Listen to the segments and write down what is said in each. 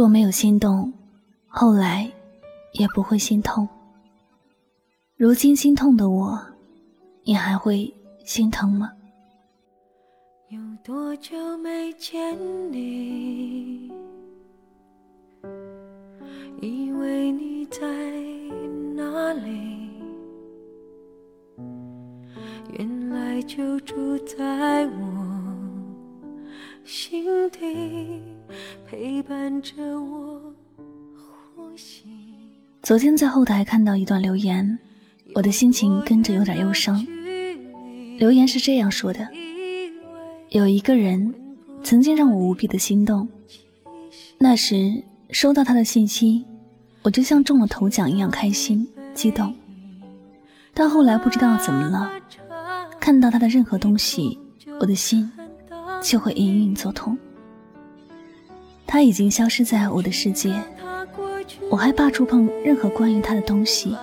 若没有心动，后来也不会心痛。如今心痛的我，你还会心疼吗？有多久没见你？以为你在哪里？原来就住在我心底，陪伴着我呼吸。昨天在后台看到一段留言。我的心情跟着有点忧伤。留言是这样说的：有一个人曾经让我无比的心动，那时收到他的信息，我就像中了头奖一样开心激动。到后来不知道怎么了，看到他的任何东西，我的心就会隐隐作痛。他已经消失在我的世界，我害怕触碰任何关于他的东西。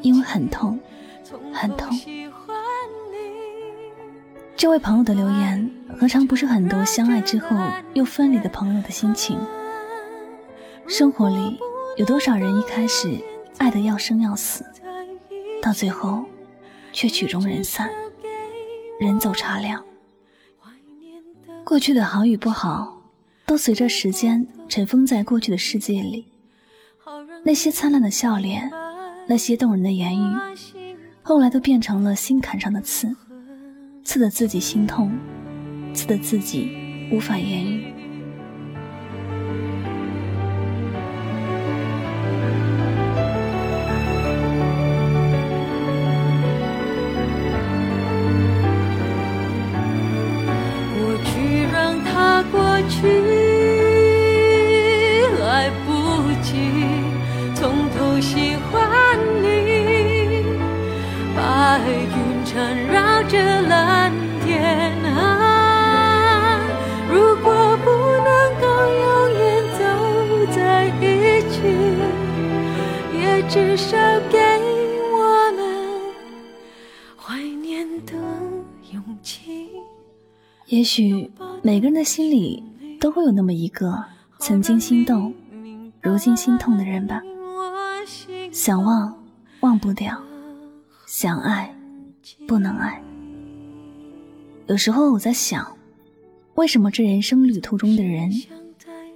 因为很痛，很痛。这位朋友的留言，何尝不是很多相爱之后又分离的朋友的心情？生活里有多少人一开始爱得要生要死，到最后却曲终人散，人走茶凉。过去的好与不好，都随着时间尘封在过去的世界里。那些灿烂的笑脸。那些动人的言语，后来都变成了心坎上的刺，刺得自己心痛，刺得自己无法言语。至少给我们怀念的勇气。也许每个人的心里都会有那么一个曾经心动，如今心痛的人吧。想忘忘不掉，想爱不能爱。有时候我在想，为什么这人生旅途中的人，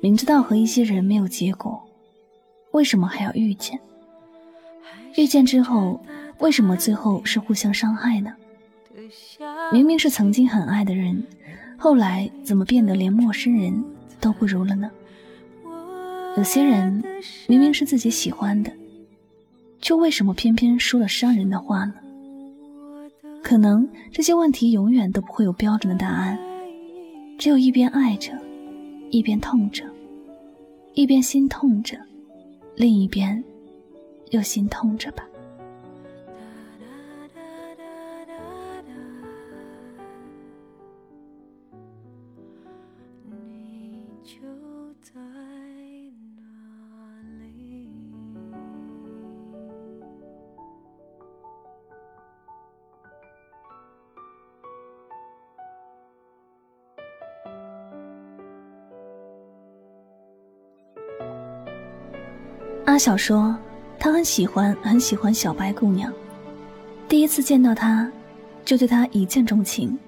明知道和一些人没有结果，为什么还要遇见？遇见之后，为什么最后是互相伤害呢？明明是曾经很爱的人，后来怎么变得连陌生人都不如了呢？有些人明明是自己喜欢的，却为什么偏偏说了伤人的话呢？可能这些问题永远都不会有标准的答案，只有一边爱着，一边痛着，一边心痛着，另一边。又心痛着吧。你就在哪里？阿晓说。他很喜欢很喜欢小白姑娘，第一次见到她，就对她一见钟情。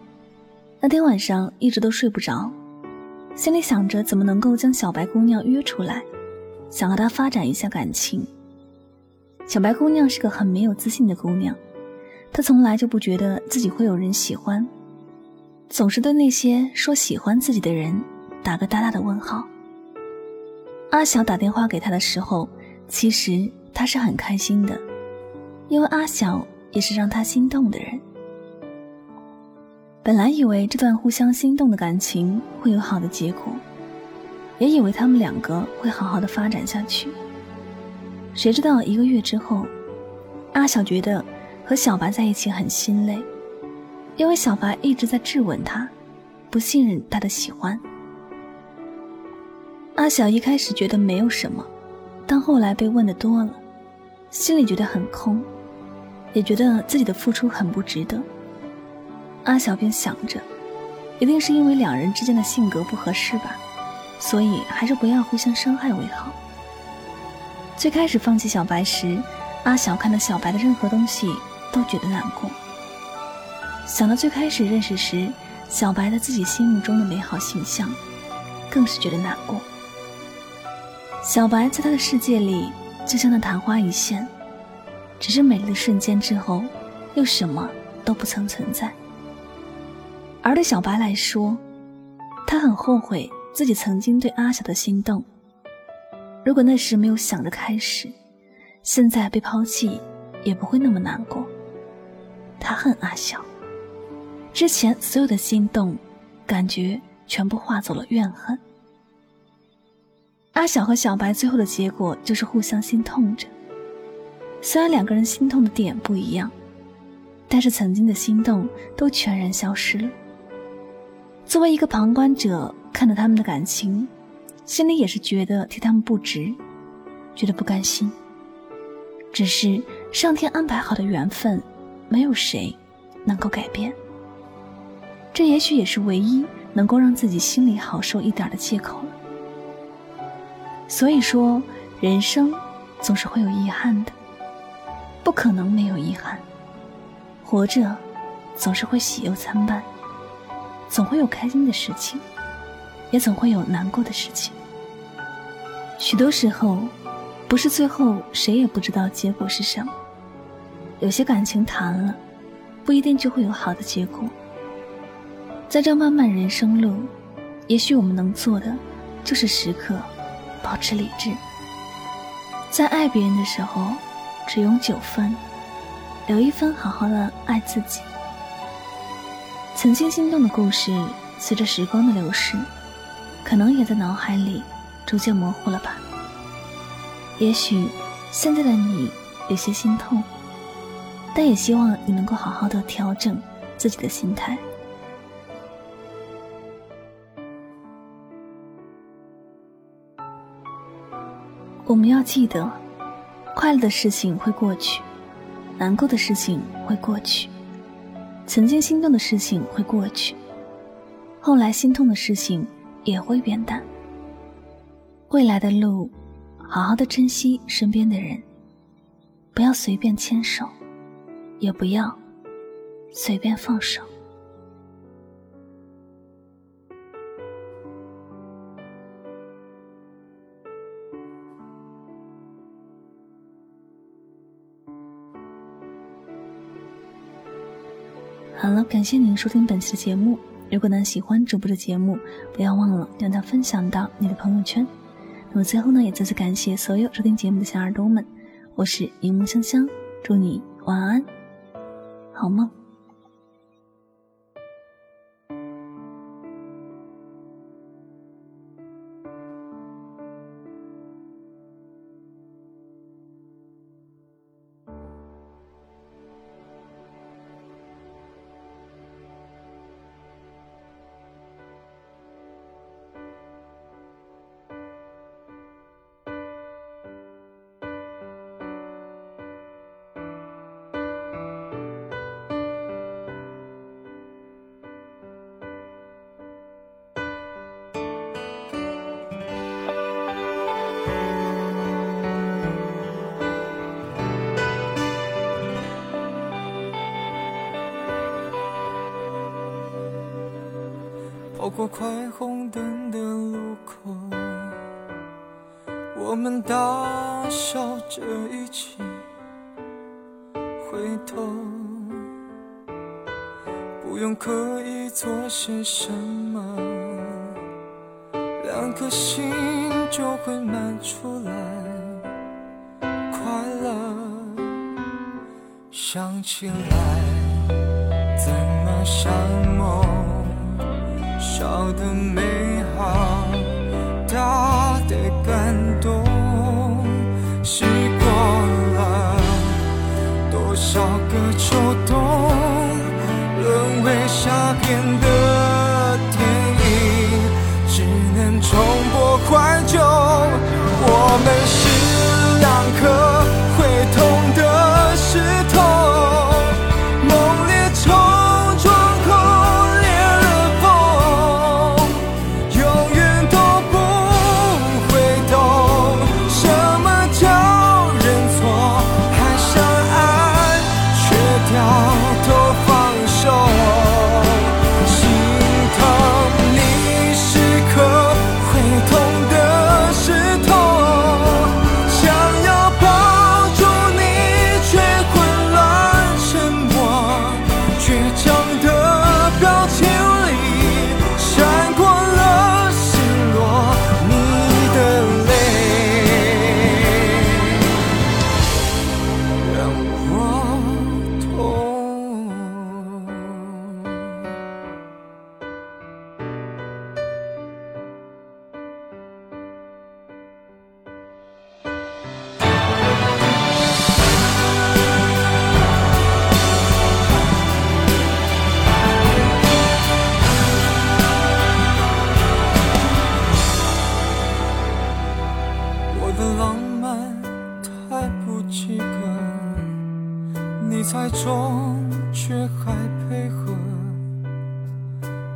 那天晚上一直都睡不着，心里想着怎么能够将小白姑娘约出来，想和她发展一下感情。小白姑娘是个很没有自信的姑娘，她从来就不觉得自己会有人喜欢，总是对那些说喜欢自己的人打个大大的问号。阿小打电话给她的时候，其实。他是很开心的，因为阿晓也是让他心动的人。本来以为这段互相心动的感情会有好的结果，也以为他们两个会好好的发展下去。谁知道一个月之后，阿晓觉得和小白在一起很心累，因为小白一直在质问他，不信任他的喜欢。阿晓一开始觉得没有什么，但后来被问的多了。心里觉得很空，也觉得自己的付出很不值得。阿小便想着，一定是因为两人之间的性格不合适吧，所以还是不要互相伤害为好。最开始放弃小白时，阿晓看到小白的任何东西都觉得难过。想到最开始认识时，小白在自己心目中的美好形象，更是觉得难过。小白在他的世界里，就像那昙花一现，只是美丽的瞬间之后，又什么都不曾存在。而对小白来说，他很后悔自己曾经对阿晓的心动。如果那时没有想着开始，现在被抛弃也不会那么难过。他恨阿晓，之前所有的心动，感觉全部化作了怨恨。阿晓和小白最后的结果就是互相心痛着。虽然两个人心痛的点不一样，但是曾经的心动都全然消失了。作为一个旁观者，看着他们的感情，心里也是觉得替他们不值，觉得不甘心。只是上天安排好的缘分，没有谁能够改变。这也许也是唯一能够让自己心里好受一点的借口了。所以说，人生总是会有遗憾的，不可能没有遗憾。活着，总是会喜忧参半。总会有开心的事情，也总会有难过的事情。许多时候，不是最后谁也不知道结果是什么。有些感情谈了，不一定就会有好的结果。在这漫漫人生路，也许我们能做的，就是时刻保持理智。在爱别人的时候，只用九分，留一分好好的爱自己。曾经心动的故事，随着时光的流逝，可能也在脑海里逐渐模糊了吧。也许现在的你有些心痛，但也希望你能够好好的调整自己的心态。我们要记得，快乐的事情会过去，难过的事情会过去。曾经心动的事情会过去，后来心痛的事情也会变淡。未来的路，好好的珍惜身边的人，不要随便牵手，也不要随便放手。好了，感谢您收听本期的节目。如果呢喜欢主播的节目，不要忘了将它分享到你的朋友圈。那么最后呢，也再次感谢所有收听节目的小耳朵们。我是柠檬香香，祝你晚安，好梦。过快红灯的路口，我们大笑着一起回头，不用刻意做些什么，两颗心就会满出来快乐。想起来，怎么像梦？小的美好，大的感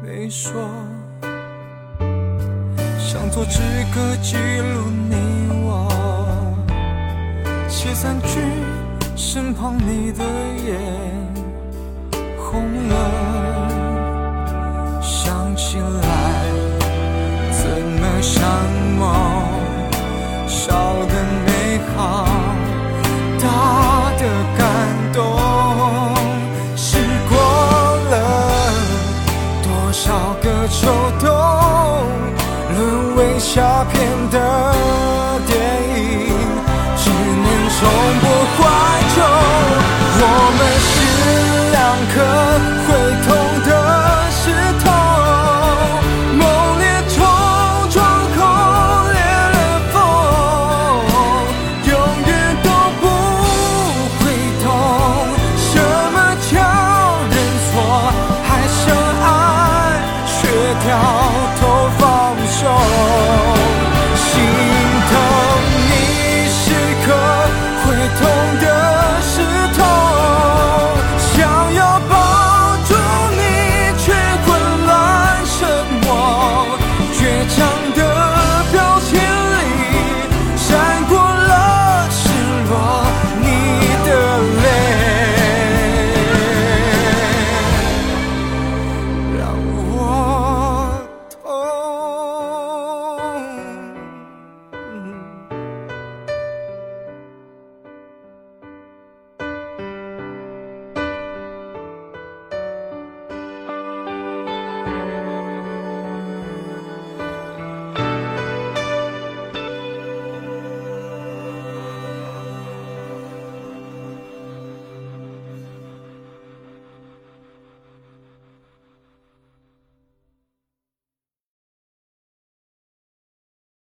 没说，想做纸歌记录你我，写三句，身旁你的眼红了，想起来怎么想下片